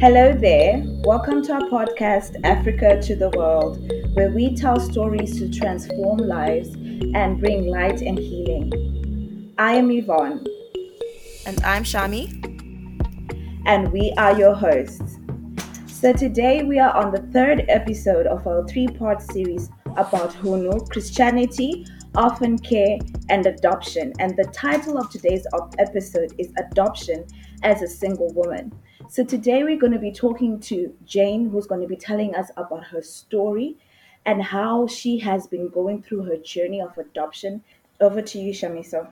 Hello there. Welcome to our podcast, Africa to the World, where we tell stories to transform lives and bring light and healing. I am Yvonne. And I'm Shami. And we are your hosts. So today we are on the third episode of our three part series about Hunhu, Christianity, orphan care, and adoption. And the title of today's episode is Adoption as a Single Woman. So today we're going to be talking to Jane, who's going to be telling us about her story and how she has been going through her journey of adoption. Over to you, Shamiso.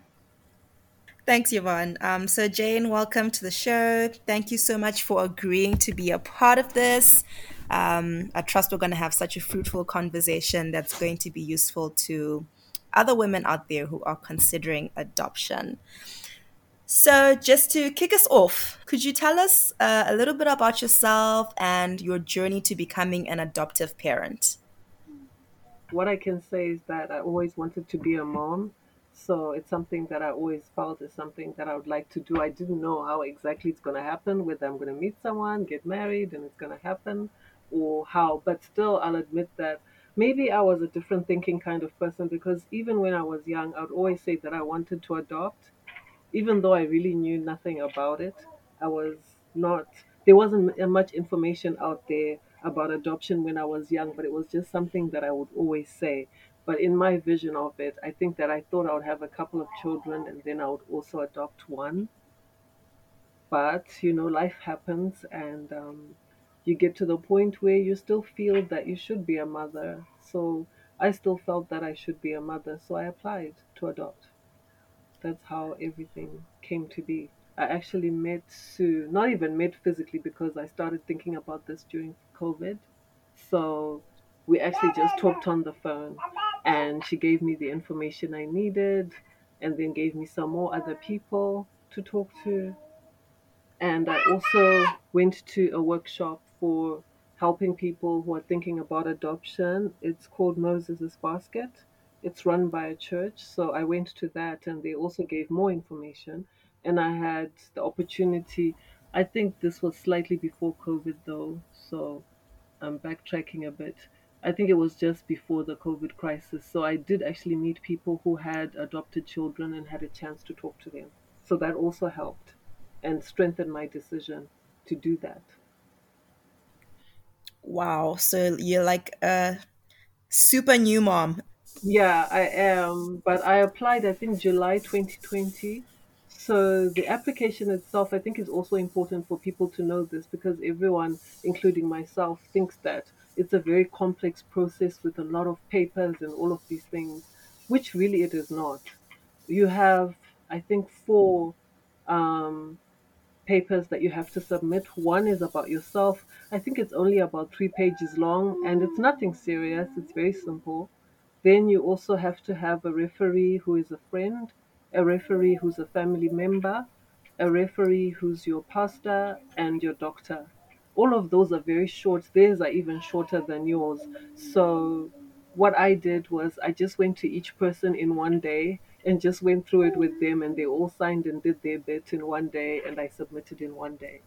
Thanks, Yvonne. Um, so, Jane, welcome to the show. Thank you so much for agreeing to be a part of this. Um, I trust we're going to have such a fruitful conversation that's going to be useful to other women out there who are considering adoption. So, just to kick us off, could you tell us uh, a little bit about yourself and your journey to becoming an adoptive parent? What I can say is that I always wanted to be a mom. So, it's something that I always felt is something that I would like to do. I didn't know how exactly it's going to happen, whether I'm going to meet someone, get married, and it's going to happen, or how. But still, I'll admit that maybe I was a different thinking kind of person because even when I was young, I would always say that I wanted to adopt even though I really knew nothing about it, I was not, there wasn't much information out there about adoption when I was young, but it was just something that I would always say. But in my vision of it, I think that I thought I would have a couple of children and then I would also adopt one. But, you know, life happens and um, you get to the point where you still feel that you should be a mother. So I still felt that I should be a mother, so I applied to adopt that's how everything came to be. I actually met Sue, not even met physically because I started thinking about this during COVID. So we actually just talked on the phone and she gave me the information I needed and then gave me some more other people to talk to. And I also went to a workshop for helping people who are thinking about adoption. It's called Moses' Basket it's run by a church. So I went to that and they also gave more information. And I had the opportunity, I think this was slightly before COVID though. So I'm backtracking a bit. I think it was just before the COVID crisis. So I did actually meet people who had adopted children and had a chance to talk to them. So that also helped and strengthened my decision to do that. Wow. So you're like a super new mom yeah, I am, but I applied, I think, July 2020. So the application itself, I think, is also important for people to know this because everyone, including myself, thinks that it's a very complex process with a lot of papers and all of these things, which really it is not. You have, I think, four um, papers that you have to submit. One is about yourself. I think it's only about three pages long and it's nothing serious, it's very simple. Then you also have to have a referee who is a friend, a referee who's a family member, a referee who's your pastor, and your doctor. All of those are very short. Theirs are even shorter than yours. So, what I did was I just went to each person in one day and just went through it with them, and they all signed and did their bit in one day, and I submitted in one day.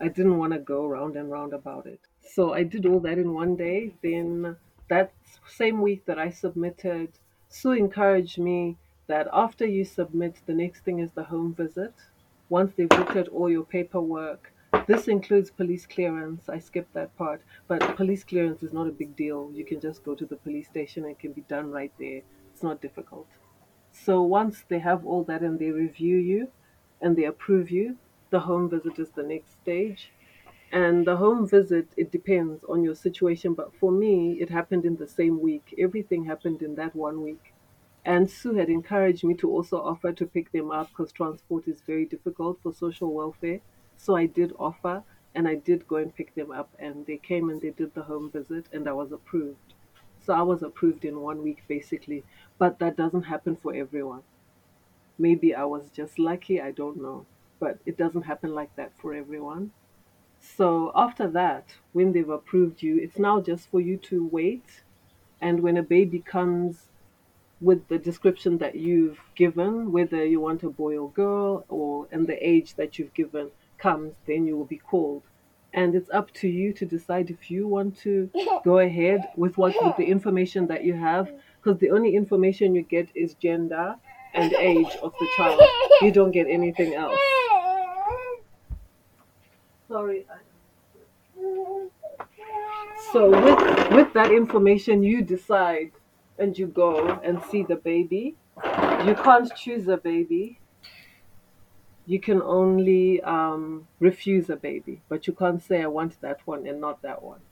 I didn't want to go round and round about it. So, I did all that in one day. Then that same week that I submitted, Sue encouraged me that after you submit, the next thing is the home visit. Once they've looked at all your paperwork, this includes police clearance. I skipped that part, but police clearance is not a big deal. You can just go to the police station and it can be done right there. It's not difficult. So once they have all that and they review you and they approve you, the home visit is the next stage. And the home visit, it depends on your situation. But for me, it happened in the same week. Everything happened in that one week. And Sue had encouraged me to also offer to pick them up because transport is very difficult for social welfare. So I did offer and I did go and pick them up. And they came and they did the home visit and I was approved. So I was approved in one week basically. But that doesn't happen for everyone. Maybe I was just lucky, I don't know. But it doesn't happen like that for everyone. So after that, when they've approved you, it's now just for you to wait. And when a baby comes with the description that you've given, whether you want a boy or girl or and the age that you've given, comes, then you will be called. And it's up to you to decide if you want to go ahead with what with the information that you have, because the only information you get is gender and age of the child. You don't get anything else. Sorry. So with with that information, you decide and you go and see the baby. You can't choose a baby. You can only um, refuse a baby, but you can't say I want that one and not that one.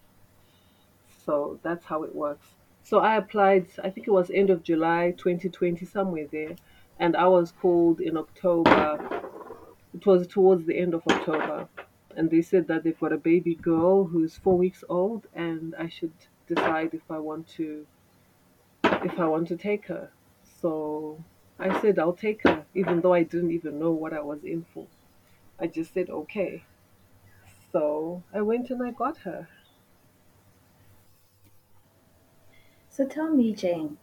So that's how it works. So I applied. I think it was end of July 2020, somewhere there, and I was called in October. It was towards the end of October, and they said that they've got a baby girl who's four weeks old, and I should decide if I want to if I want to take her. So I said I'll take her, even though I didn't even know what I was in for. I just said okay. So I went and I got her. So tell me, Jane,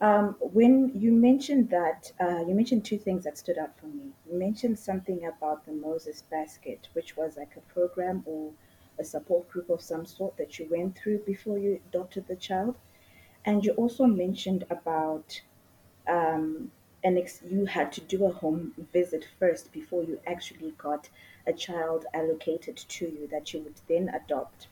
um, when you mentioned that, uh, you mentioned two things that stood out for me. You mentioned something about the Moses Basket, which was like a program or a support group of some sort that you went through before you adopted the child. And you also mentioned about um, an ex- you had to do a home visit first before you actually got a child allocated to you that you would then adopt.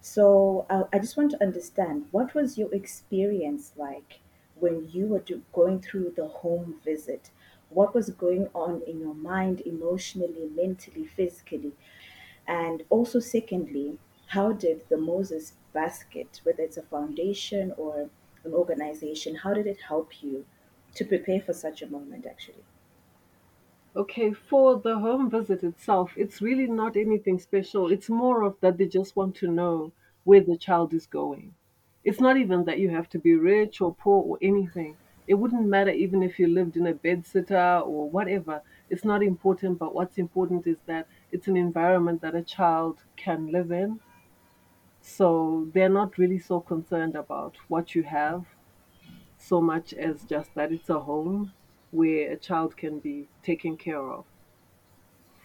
So uh, I just want to understand what was your experience like when you were do- going through the home visit? What was going on in your mind, emotionally, mentally, physically? And also, secondly, how did the Moses Basket, whether it's a foundation or an organization, how did it help you to prepare for such a moment, actually? Okay, for the home visit itself, it's really not anything special. It's more of that they just want to know where the child is going. It's not even that you have to be rich or poor or anything. It wouldn't matter even if you lived in a bedsitter or whatever. It's not important, but what's important is that it's an environment that a child can live in. So they're not really so concerned about what you have so much as just that it's a home where a child can be taken care of.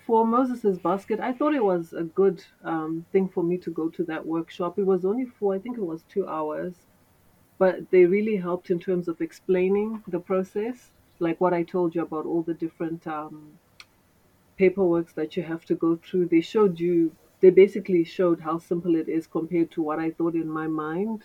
For Moses's basket, I thought it was a good um, thing for me to go to that workshop. It was only for, I think it was two hours, but they really helped in terms of explaining the process, like what I told you about all the different um, paperwork that you have to go through. They showed you, they basically showed how simple it is compared to what I thought in my mind.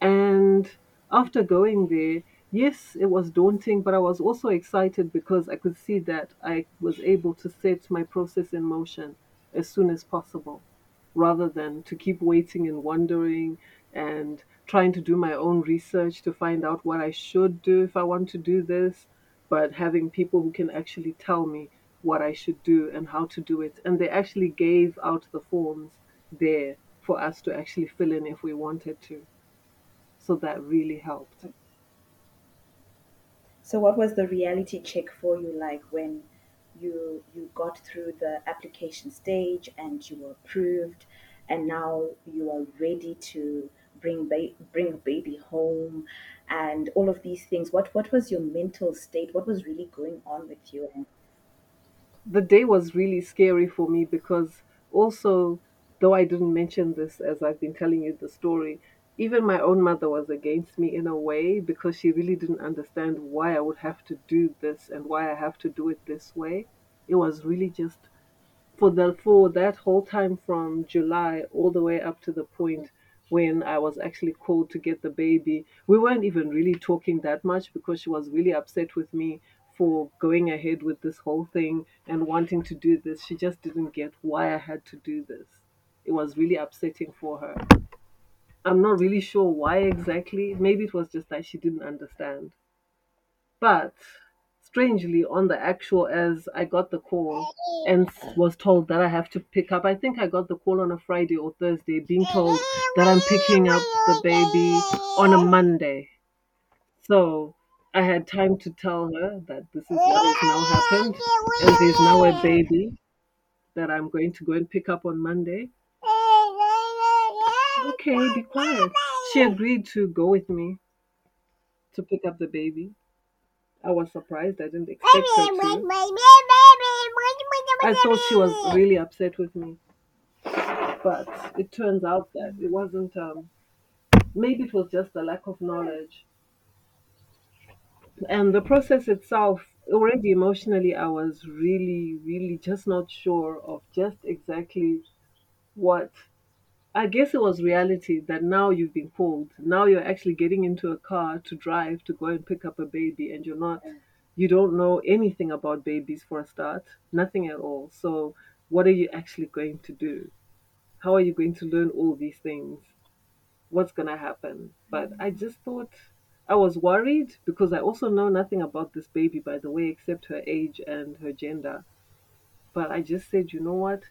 And after going there, yes, it was daunting, but I was also excited because I could see that I was able to set my process in motion as soon as possible rather than to keep waiting and wondering and trying to do my own research to find out what I should do if I want to do this, but having people who can actually tell me what I should do and how to do it. And they actually gave out the forms there for us to actually fill in if we wanted to. So that really helped. So what was the reality check for you like when you you got through the application stage and you were approved and now you are ready to bring ba- bring a baby home and all of these things? What what was your mental state? What was really going on with you? The day was really scary for me because also, though I didn't mention this as I've been telling you the story, even my own mother was against me in a way because she really didn't understand why I would have to do this and why I have to do it this way. It was really just for the for that whole time from July all the way up to the point when I was actually called to get the baby. We weren't even really talking that much because she was really upset with me for going ahead with this whole thing and wanting to do this. She just didn't get why I had to do this. It was really upsetting for her. I'm not really sure why exactly. Maybe it was just that she didn't understand. But strangely, on the actual, as I got the call and was told that I have to pick up, I think I got the call on a Friday or Thursday, being told that I'm picking up the baby on a Monday. So I had time to tell her that this is what has now happened, and there's now a baby that I'm going to go and pick up on Monday. Okay, be quiet. She agreed to go with me to pick up the baby. I was surprised. I didn't expect her to. I thought she was really upset with me. But it turns out that it wasn't, um, maybe it was just a lack of knowledge. And the process itself, already emotionally, I was really, really just not sure of just exactly what I guess it was reality that now you've been pulled. Now you're actually getting into a car to drive to go and pick up a baby, and you're not, you don't know anything about babies for a start, nothing at all. So, what are you actually going to do? How are you going to learn all these things? What's going to happen? But I mm. just thought I was worried because I also know nothing about this baby, by the way, except her age and her gender. But I just said, you know what?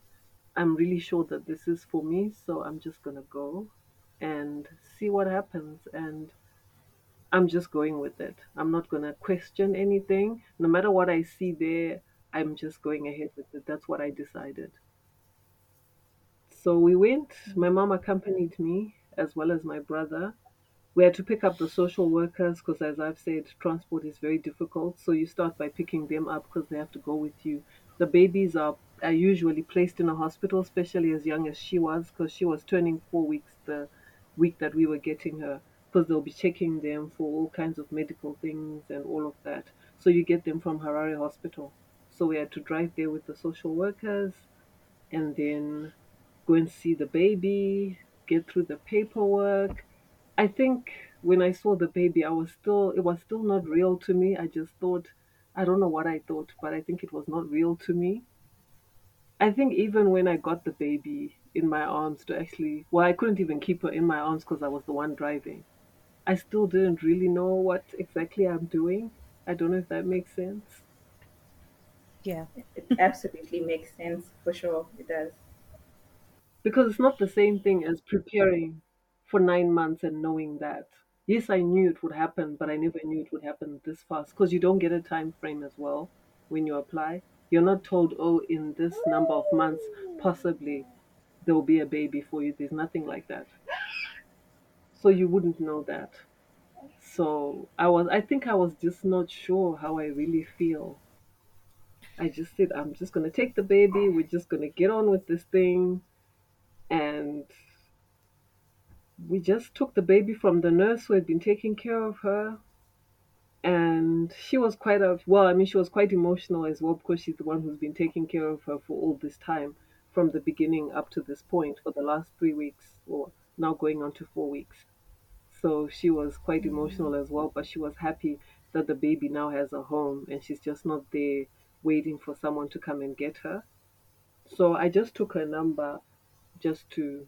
I'm really sure that this is for me, so I'm just gonna go and see what happens. And I'm just going with it. I'm not gonna question anything. No matter what I see there, I'm just going ahead with it. That's what I decided. So we went, my mom accompanied me as well as my brother. We had to pick up the social workers because, as I've said, transport is very difficult. So you start by picking them up because they have to go with you. The babies are, are usually placed in a hospital, especially as young as she was, because she was turning four weeks the week that we were getting her, because they'll be checking them for all kinds of medical things and all of that. So you get them from Harare Hospital. So we had to drive there with the social workers and then go and see the baby, get through the paperwork. I think when I saw the baby, I was still, it was still not real to me. I just thought, I don't know what I thought, but I think it was not real to me. I think even when I got the baby in my arms to actually, well, I couldn't even keep her in my arms because I was the one driving. I still didn't really know what exactly I'm doing. I don't know if that makes sense. Yeah. It absolutely makes sense for sure. It does. Because it's not the same thing as preparing for nine months and knowing that. Yes, I knew it would happen, but I mm. never knew it would happen this fast because you don't get a time frame as well when you apply. You're not told, oh, in this number of months, possibly there will be a baby for you. There's nothing like that. So you wouldn't know that. So I was, I think I was just not sure how I really feel. I just said, I'm just going to take the baby. We're just going to get on with this thing. And we just took the baby from the nurse who had been taking care of her. And she was quite a, well, I mean, she was quite emotional as well because she's the one who's been taking care of her for all this time from the beginning up to this point for the last three weeks or now going on to four weeks. So she was quite emotional as well, but she was happy that the baby now has a home and she's just not there waiting for someone to come and get her. So I just took her number just to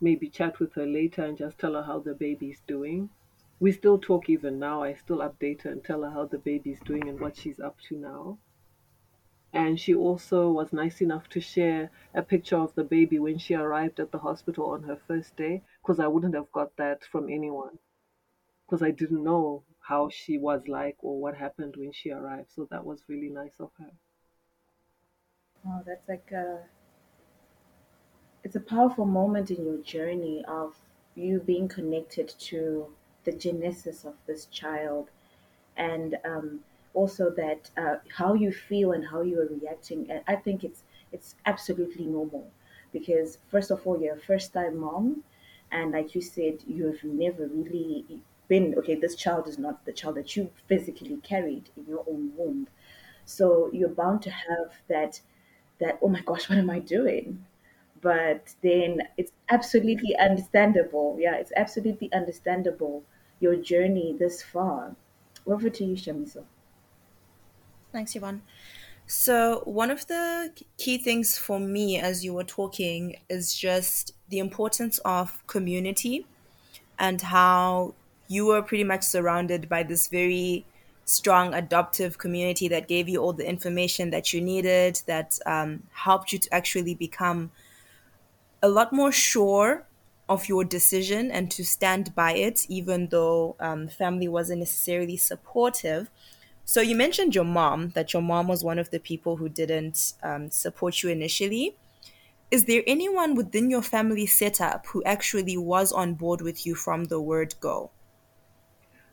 maybe chat with her later and just tell her how the baby's doing. We still talk even now. I still update her and tell her how the baby's doing and what she's up to now. And she also was nice enough to share a picture of the baby when she arrived at the hospital on her first day, because I wouldn't have got that from anyone, because I didn't know how she was like or what happened when she arrived. So that was really nice of her. Oh, that's like a, it's a powerful moment in your journey of you being connected to the genesis of this child and um, also that uh, how you feel and how you are reacting. And I think it's it's absolutely normal because first of all, you're a first time mom, and like you said, you have never really been okay. This child is not the child that you physically carried in your own womb, so you're bound to have that that oh my gosh, what am I doing? But then it's absolutely understandable. Yeah, it's absolutely understandable your journey this far. Over to you, Shamiso. Thanks, Yvonne. So, one of the key things for me as you were talking is just the importance of community and how you were pretty much surrounded by this very strong adoptive community that gave you all the information that you needed, that um, helped you to actually become a lot more sure of your decision and to stand by it, even though um, family wasn't necessarily supportive. So you mentioned your mom, that your mom was one of the people who didn't um, support you initially. Is there anyone within your family setup who actually was on board with you from the word go?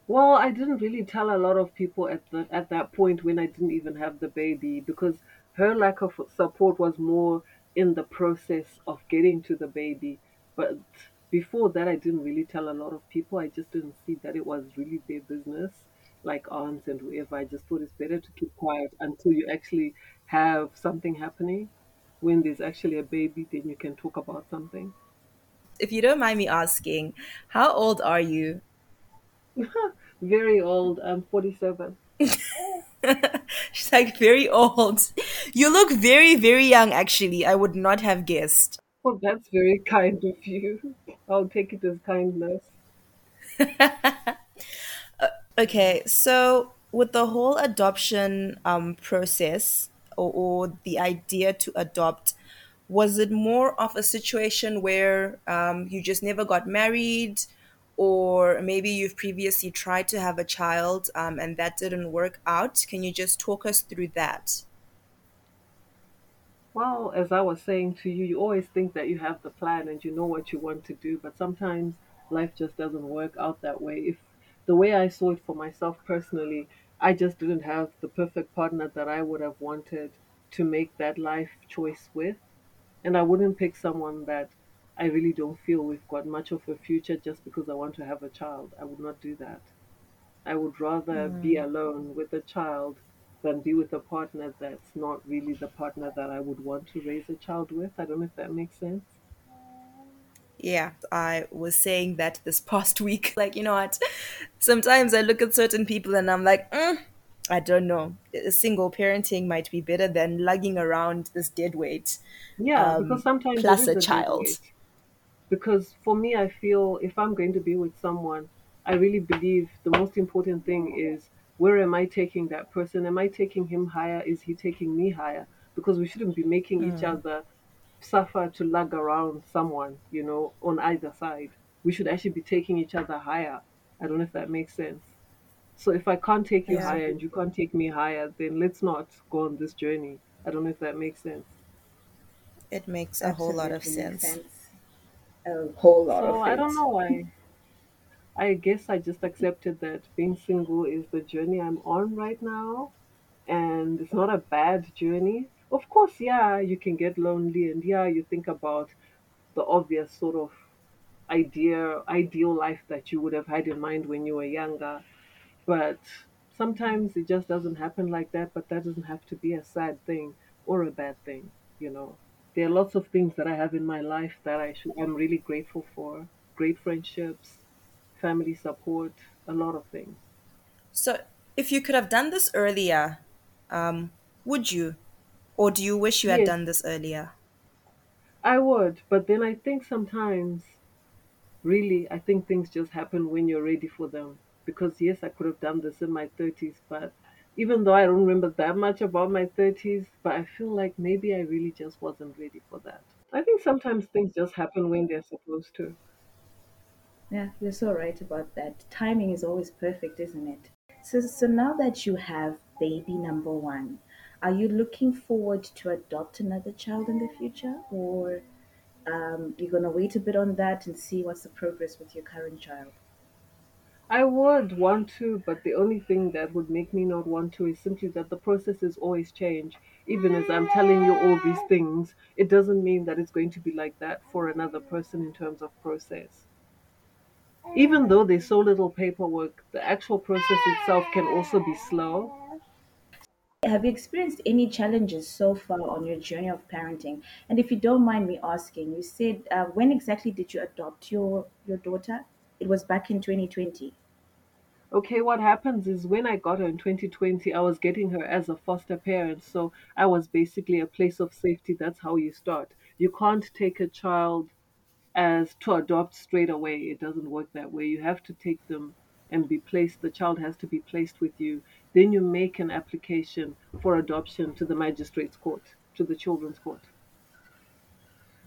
Well, I didn't really tell a lot of people at the at that point when I didn't even have the baby because her lack of support was more in the process of getting to the baby. But before that, I didn't really tell a lot of people. I just didn't see that it was really their business, like aunts and whoever. I just thought it's better to keep quiet until you actually have something happening. When there's actually a baby, then you can talk about something. If you don't mind me asking, how old are you? Very old. I'm 47. She's like very old. You look very, very young, actually. I would not have guessed. Well, that's very kind of you. I'll take it as kindness. Okay, so with the whole adoption um, process or, or the idea to adopt, was it more of a situation where um, you just never got married, or maybe you've previously tried to have a child um, and that didn't work out? Can you just talk us through that? Well, as I was saying to you, you always think that you have the plan and you know what you want to do, but sometimes life just doesn't work out that way. If the way I saw it for myself personally, I just didn't have the perfect partner that I would have wanted to make that life choice with. And I wouldn't pick someone that I really don't feel we've got much of a future just because I want to have a child. I would not do that. I would rather be alone with a child than be with a partner that's not really the partner that I would want to raise a child with. I don't know if that makes sense. Yeah, I was saying that this past week. Like, you know what? Sometimes I look at certain people and I'm like, mm, I don't know. Single parenting might be better than lugging around this dead weight Yeah, because um, sometimes it plus a a child. weight. Because for me, I feel if I'm going to be with someone, I really believe the most important thing is where am I taking that person? Am I taking him higher? Is he taking me higher? Because we shouldn't be making each mm. other suffer to lug around someone, you know, on either side. We should actually be taking each other higher. I don't know if that makes sense. So if I can't take you Yeah, higher and you can't take me higher, then let's not go on this journey. I don't know if that makes sense. it makes a whole lot of sense. sense. A whole lot So of I don't know why. I guess I just accepted that being single is the journey I'm on right now, and it's not a bad journey. Of course, yeah, you can get lonely, and yeah, you think about the obvious sort of idea, ideal life that you would have had in mind when you were younger. But sometimes it just doesn't happen like that. But that doesn't have to be a sad thing or a bad thing, you know. There are lots of things that I have in my life that I should, I'm really grateful for. Great friendships, family support, a lot of things. So, if you could have done this earlier, um, would you? Or do you wish you had done this earlier? I would, but then I think sometimes, really, I think things just happen when you're ready for them. Because yes, I could have done this in my 30s, but even though I don't remember that much about my 30s, but I feel like maybe I really just wasn't ready for that. I think sometimes things just happen when they're supposed to. Yeah, you're so right about that. Timing is always perfect, isn't it? So, so now that you have baby number one, are you looking forward to adopt another child in the future, or um, you're gonna wait a bit on that and see what's the progress with your current child? I would want to, but the only thing that would make me not want to is simply that the processes always change. Even as I'm telling you all these things, it doesn't mean that it's going to be like that for another person in terms of process. Even though there's so little paperwork, the actual process itself can also be slow. Have you experienced any challenges so far on your journey of parenting? And if you don't mind me asking, you said uh, when exactly did you adopt your your daughter? It was back in 2020. Okay, what happens is when I got her in 2020, I was getting her as a foster parent. So I was basically a place of safety. That's how you start. You can't take a child as to adopt straight away. It doesn't work that way. You have to take them and be placed, the child has to be placed with you. Then you make an application for adoption to the magistrate's court, to the children's court.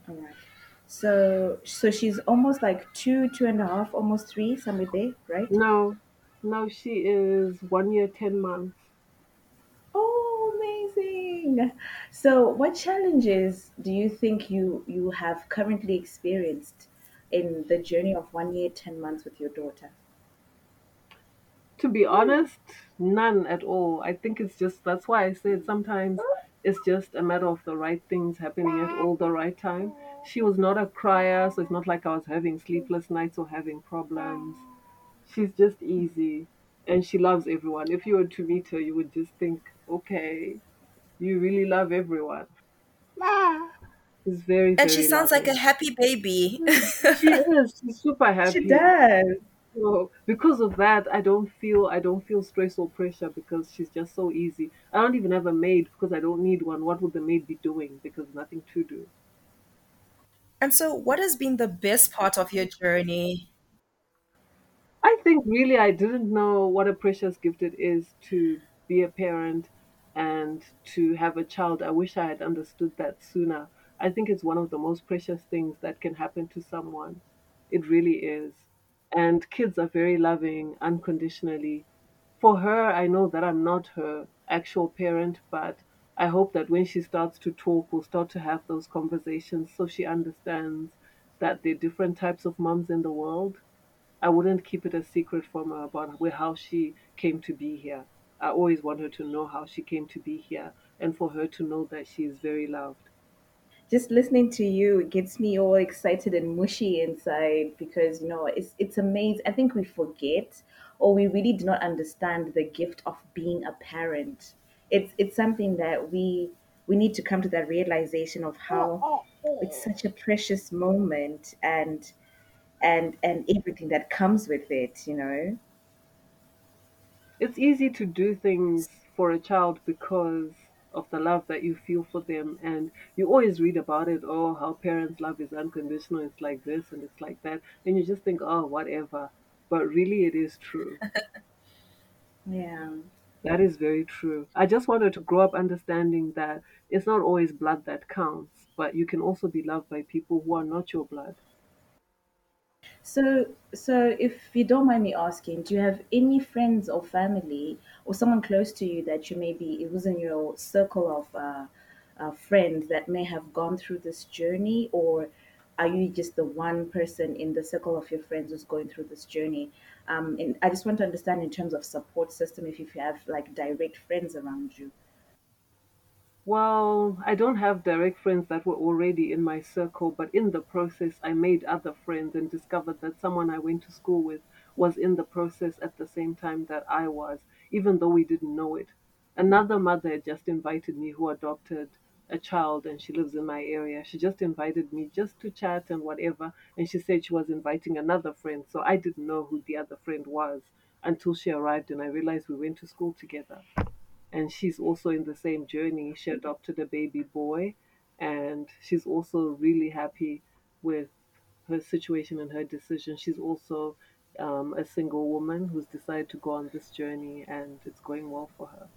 All right. So so she's almost like two, two and a half, almost three, somewhere there, right? No, no, she is one year, 10 months. Oh, amazing. So what challenges do you think you you have currently experienced in the journey of one year, ten months with your daughter? to be honest, none at all. I think it's just that's why I said sometimes it's just a matter of the right things happening at all the right time. She was not a crier, so it's not like I was having sleepless nights or having problems. She's just easy and she loves everyone. If you were to meet her, you would just think, okay, you really love everyone. She's very, And she very sounds like a happy baby. She is. She's super happy. She does. So because of that, I don't feel I don't feel stress or pressure because she's just so easy. I don't even have a maid because I don't need one. What would the maid be doing? Because nothing to do. And so, what has been the best part of your journey? I think really I didn't know what a precious gift it is to be a parent and to have a child. I wish I had understood that sooner. I think it's one of the most precious things that can happen to someone. It really is. And kids are very loving unconditionally. For her, I know that I'm not her actual parent, but I hope that when she starts to talk, we'll start to have those conversations so she understands that there are different types of moms in the world I wouldn't keep it a secret from her about how she came to be here. I always want her to know how she came to be here and for her to know that she is very loved. just listening to you gets me all excited and mushy inside because you know it's it's amazing. I think we forget or we really do not understand the gift of being a parent. It's it's something that we we need to come to that realization of how oh, oh. it's such a precious moment and and and everything that comes with it, you know. It's easy to do things for a child because of the love that you feel for them and you always read about it oh how parents love is unconditional it's like this and it's like that and you just think oh whatever but really it is true Yeah. that is very true i just wanted to grow up understanding that it's not always blood that counts but you can also be loved by people who are not your blood So, so if you don't mind me asking, do you have any friends or family or someone close to you that you maybe it was in your circle of uh, uh, friends that may have gone through this journey, or are you just the one person in the circle of your friends who's going through this journey? Um, and I just want to understand in terms of support system if you have like direct friends around you. Well, I don't have direct friends that were already in my circle, but in the process, I made other friends and discovered that someone I went to school with was in the process at the same time that I was, even though we didn't know it. Another mother had just invited me who adopted a child and she lives in my area. She just invited me just to chat and whatever. And she said she was inviting another friend. So I didn't know who the other friend was until she arrived and I realized we went to school together and she's also in the same journey. She adopted a baby boy, and she's also really happy with her situation and her decision. She's also um, a single woman who's decided to go on this journey, and it's going well for her.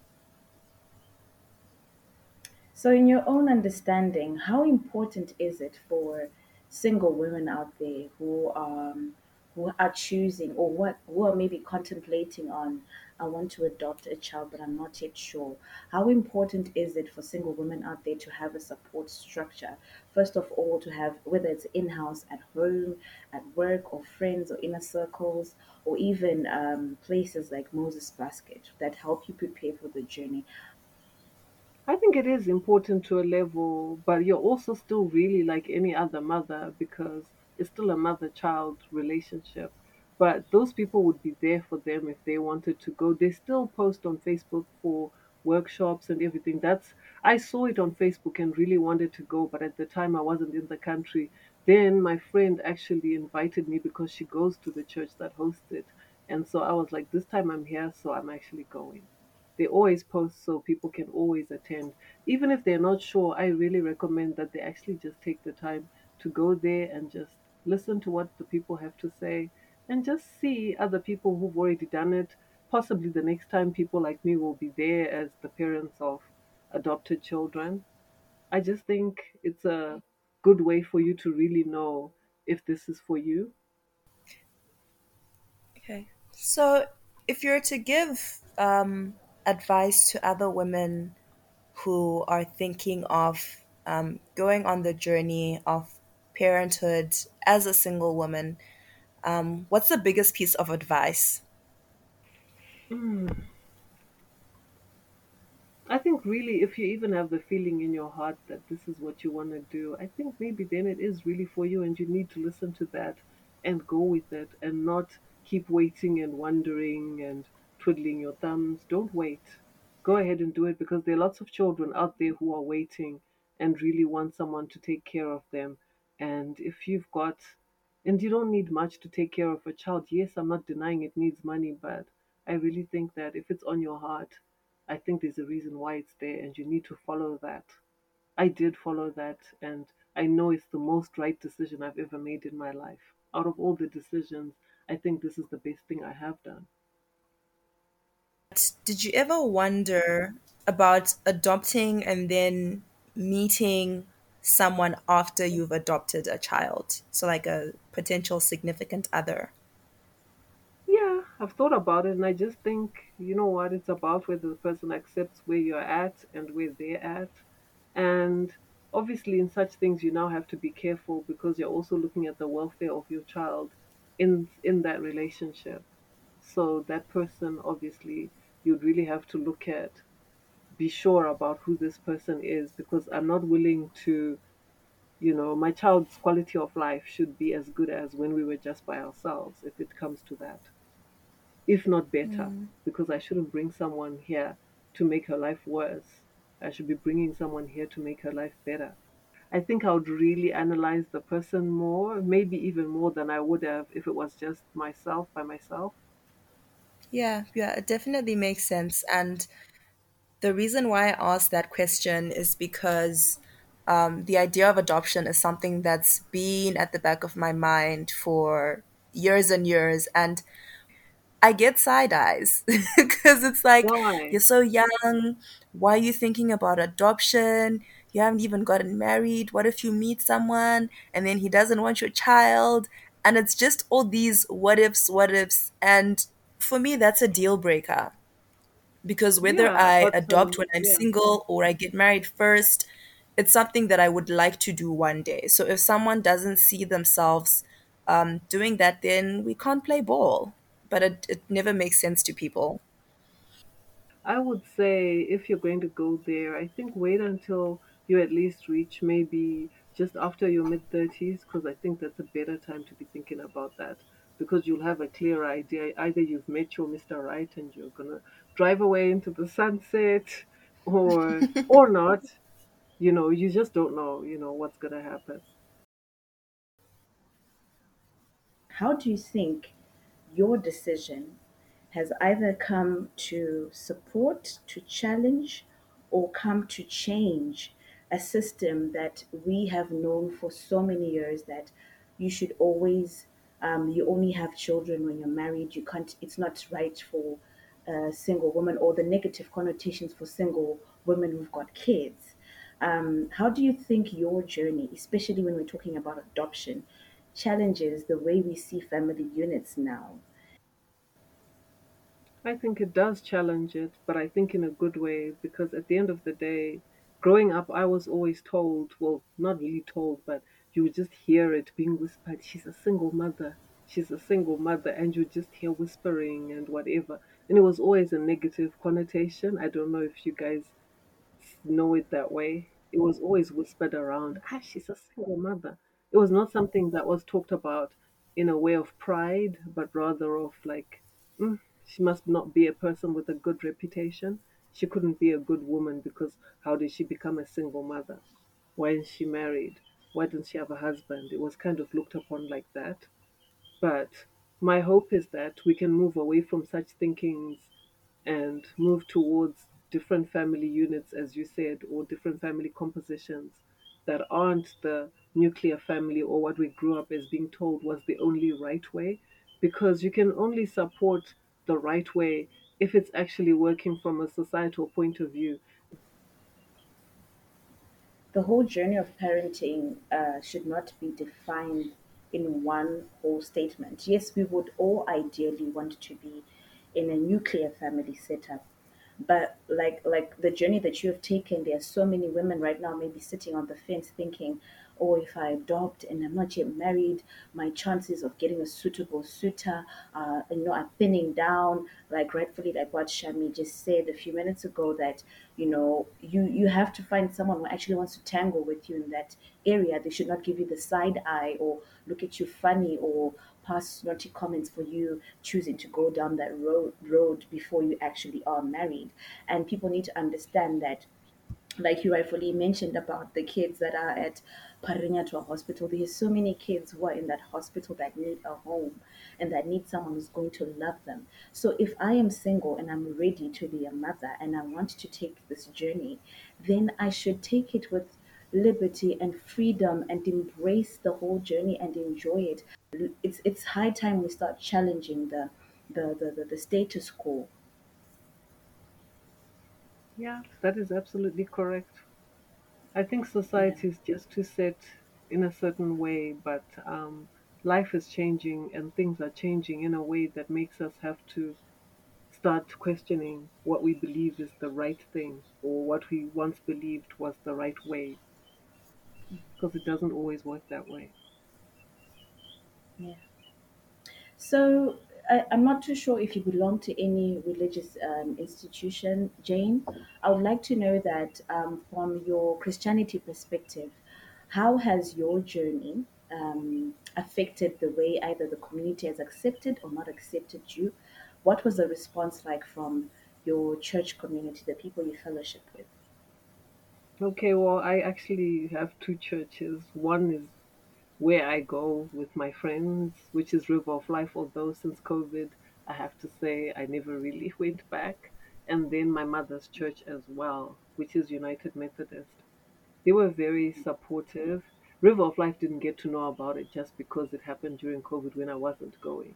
So, in your own understanding, how important is it for single women out there who um who are choosing or what who are maybe contemplating on I want to adopt a child but I'm not yet sure. How important is it for single women out there to have a support structure? First of all, to have whether it's in-house, at home, at work, or friends, or inner circles, or even um, places like Moses Basket that help you prepare for the journey. I think it is important to a level, but you're also still really like any other mother because it's still a mother child relationship. But those people would be there for them if they wanted to go. They still post on Facebook for workshops and everything. That's I saw it on Facebook and really wanted to go, but at the time I wasn't in the country. Then my friend actually invited me because she goes to the church that hosts it. And so I was like, this time I'm here, so I'm actually going. They always post so people can always attend. Even if they're not sure, I really recommend that they actually just take the time to go there and just listen to what the people have to say and just see other people who've already done it. Possibly the next time people like me will be there as the parents of adopted children. I just think it's a good way for you to really know if this is for you. Okay. So, if you're to give um, advice to other women who are thinking of um, going on the journey of parenthood as a single woman, um, what's the biggest piece of advice? Mm. I think really, if you even have the feeling in your heart that this is what you want to do, I think maybe then it is really for you, and you need to listen to that and go with it and not keep waiting and wondering and twiddling your thumbs. Don't wait. Go ahead and do it because there are lots of children out there who are waiting and really want someone to take care of them. And if you've got, and you don't need much to take care of a child, yes, I'm not denying it needs money, but I really think that if it's on your heart, I think there's a reason why it's there and you need to follow that. I did follow that and I know it's the most right decision I've ever made in my life. Out of all the decisions, I think this is the best thing I have done. Did you ever wonder about adopting and then meeting someone after you've adopted a child? So, like a potential significant other. Yeah, I've thought about it and I just think, you know what, it's about whether the person accepts where you're at and where they're at. And obviously, in such things, you now have to be careful because you're also looking at the welfare of your child in in that relationship. So that person, obviously, you'd really have to look at, be sure about who this person is because I'm not willing to, you know, my child's quality of life should be as good as when we were just by ourselves, if it comes to that if not better, Mm. because I shouldn't bring someone here to make her life worse. I should be bringing someone here to make her life better. I think I would really analyze the person more, maybe even more than I would have if it was just myself by myself. Yeah, yeah, it definitely makes sense. And the reason why I asked that question is because um, the idea of adoption is something that's been at the back of my mind for years and years. And I get side eyes because it's like, Why? you're so young. Why are you thinking about adoption? You haven't even gotten married. What if you meet someone and then he doesn't want your child? And it's just all these what ifs, what ifs. And for me, that's a deal breaker because whether Yeah, I adopt when I'm yeah, single or I get married first, it's something that I would like to do one day. So if someone doesn't see themselves um, doing that, then we can't play ball. But it, it never makes sense to people. I would say if you're going to go there, I think wait until you at least reach maybe just after your mid 30s, because I think that's a better time to be thinking about that. Because you'll have a clear idea. Either you've met your Mr. Right and you're gonna drive away into the sunset, or or not. You know, you just don't know. You know what's gonna happen. How do you think your decision has either come to support, to challenge, or come to change a system that we have known for so many years that you should always, um, you only have children when you're married. You can't, it's not right for a single woman or the negative connotations for single women who've got kids. Um, how do you think your journey, especially when we're talking about adoption, challenges the way we see family units now? I think it does challenge it, but I think in a good way because at the end of the day, growing up, I was always told, well, not really told, but you would just hear it being whispered, she's a single mother, she's a single mother, and you just hear whispering and whatever. And it was always a negative connotation. I don't know if you guys know it that way. It was always whispered around, ah, she's a single mother. It was not something that was talked about in a way of pride, but rather of like, mm, she must not be a person with a good reputation. She couldn't be a good woman because how did she become a single mother? Why is she married? Why didn't she have a husband? It was kind of looked upon like that. But my hope is that we can move away from such thinkings and move towards different family units, as you said, or different family compositions that aren't the nuclear family or what we grew up as being told was the only right way. Because you can only support the right way if it's actually working from a societal point of view. the whole journey of parenting uh, should not be defined in one whole statement. Yes, we would all ideally want to be in a nuclear family setup, but like like the journey that you have taken, there are so many women right now maybe sitting on the fence thinking, or if I adopt and I'm not yet married, my chances of getting a suitable suitor, uh, you know, are thinning down. Like rightfully, like what Shami just said a few minutes ago, that you know, you you have to find someone who actually wants to tangle with you in that area. They should not give you the side eye or look at you funny or pass naughty comments for you choosing to go down that road road before you actually are married. And people need to understand that like you rightfully mentioned about the kids that are at Parirenyatwa Hospital, there's so many kids who are in that hospital that need a home and that need someone who's going to love them. So if I am single and I'm ready to be a mother and I want to take this journey, then I should take it with liberty and freedom and embrace the whole journey and enjoy it. It's it's high time we start challenging the the, the, the, the status quo Yeah, that is absolutely correct. I think society is just too set in a certain way, but um, life is changing and things are changing in a way that makes us have to start questioning what we believe is the right thing or what we once believed was the right way because it doesn't always work that way. yeah So I, I'm not too sure if you belong to any religious um, institution, Jane. I would like to know that um, from your Christianity perspective, how has your journey um, affected the way either the community has accepted or not accepted you? What was the response like from your church community, the people you fellowship with? Okay, well, I actually have two churches. One is where I go with my friends, which is River of Life, although since COVID, I have to say I never really went back. And then my mother's church as well, which is United Methodist. They were very supportive. River of Life didn't get to know about it just because it happened during COVID when I wasn't going.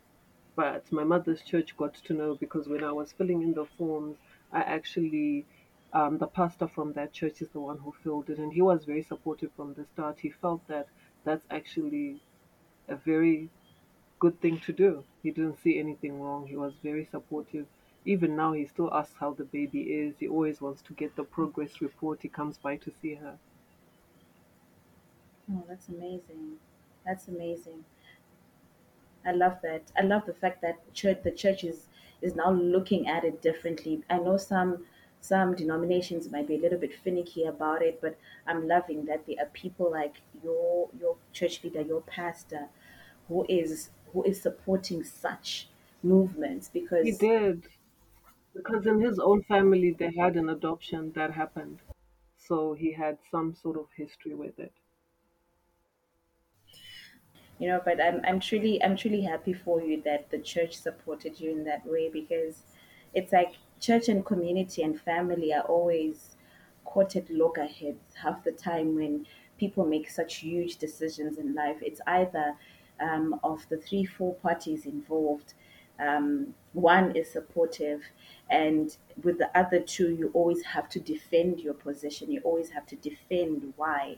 But my mother's church got to know because when I was filling in the forms, I actually, um, the pastor from that church is the one who filled it, and he was very supportive from the start. He felt that that's actually a very good thing to do. He didn't see anything wrong. He was very supportive. Even now, he still asks how the baby is. He always wants to get the progress report. He comes by to see her. Oh, that's amazing. That's amazing. I love that. I love the fact that church, the church is is now looking at it differently. I know some some denominations might be a little bit finicky about it, but I'm loving that there are people like your your church leader, your pastor, who is who is supporting such movements because He did. Because in his own family, they had an adoption that happened. So he had some sort of history with it. you know but i'm i'm truly i'm truly happy for you that the church supported you in that way because it's like church and community and family are always caught at loggerheads half the time when people make such huge decisions in life. It's either um, of the three four parties involved um, one is supportive and with the other two you always have to defend your position. You always have to defend why.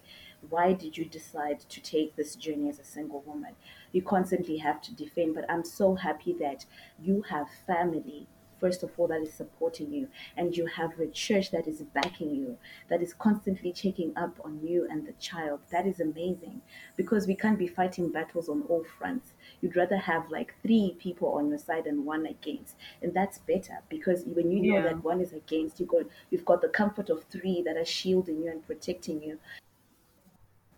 Why did you decide to take this journey as a single woman? You constantly have to defend but i'm so happy that you have family first of all that is supporting you. And you have a church that is backing you that is constantly checking up on you and the child. That is amazing. Because we can't be fighting battles on all fronts. You'd rather have like three people on your side and one against. And that's better. Because when you know Yeah. that one is against you got you've got the comfort of three that are shielding you and protecting you.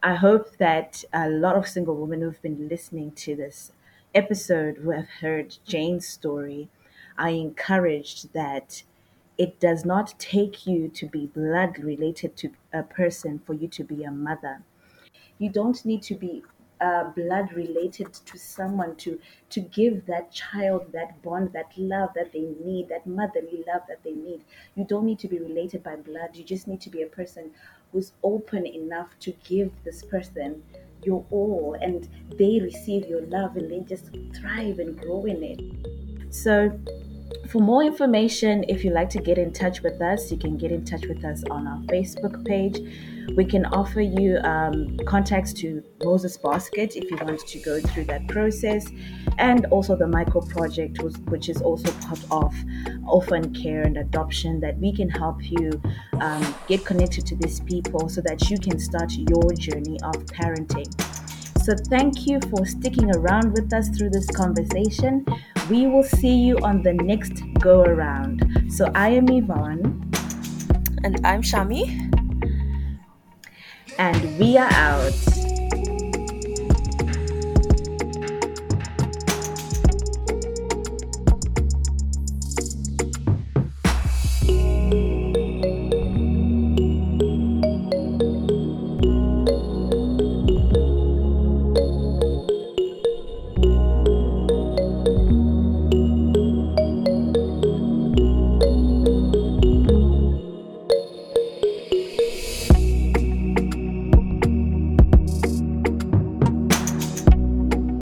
I hope that a lot of single women who've been listening to this episode, who have heard Jane's story, are encouraged that it does not take you to be blood related to a person for you to be a mother. You don't need to be uh, blood related to someone to to give that child that bond that love that they need that motherly love that they need. You don't need to be related by blood. You just need to be a person who's open enough to give this person your all and they receive your love and they just thrive and grow in it so For more information, if you'd like to get in touch with us, you can get in touch with us on our Facebook page. We can offer you um, contacts to Moses Basket if you want to go through that process, and also the Micro Project, which is also part of orphan care and adoption, that we can help you um, get connected to these people so that you can start your journey of parenting. So, thank you for sticking around with us through this conversation. We will see you on the next go around. So, I am Yvonne. And I'm Shami. And we are out.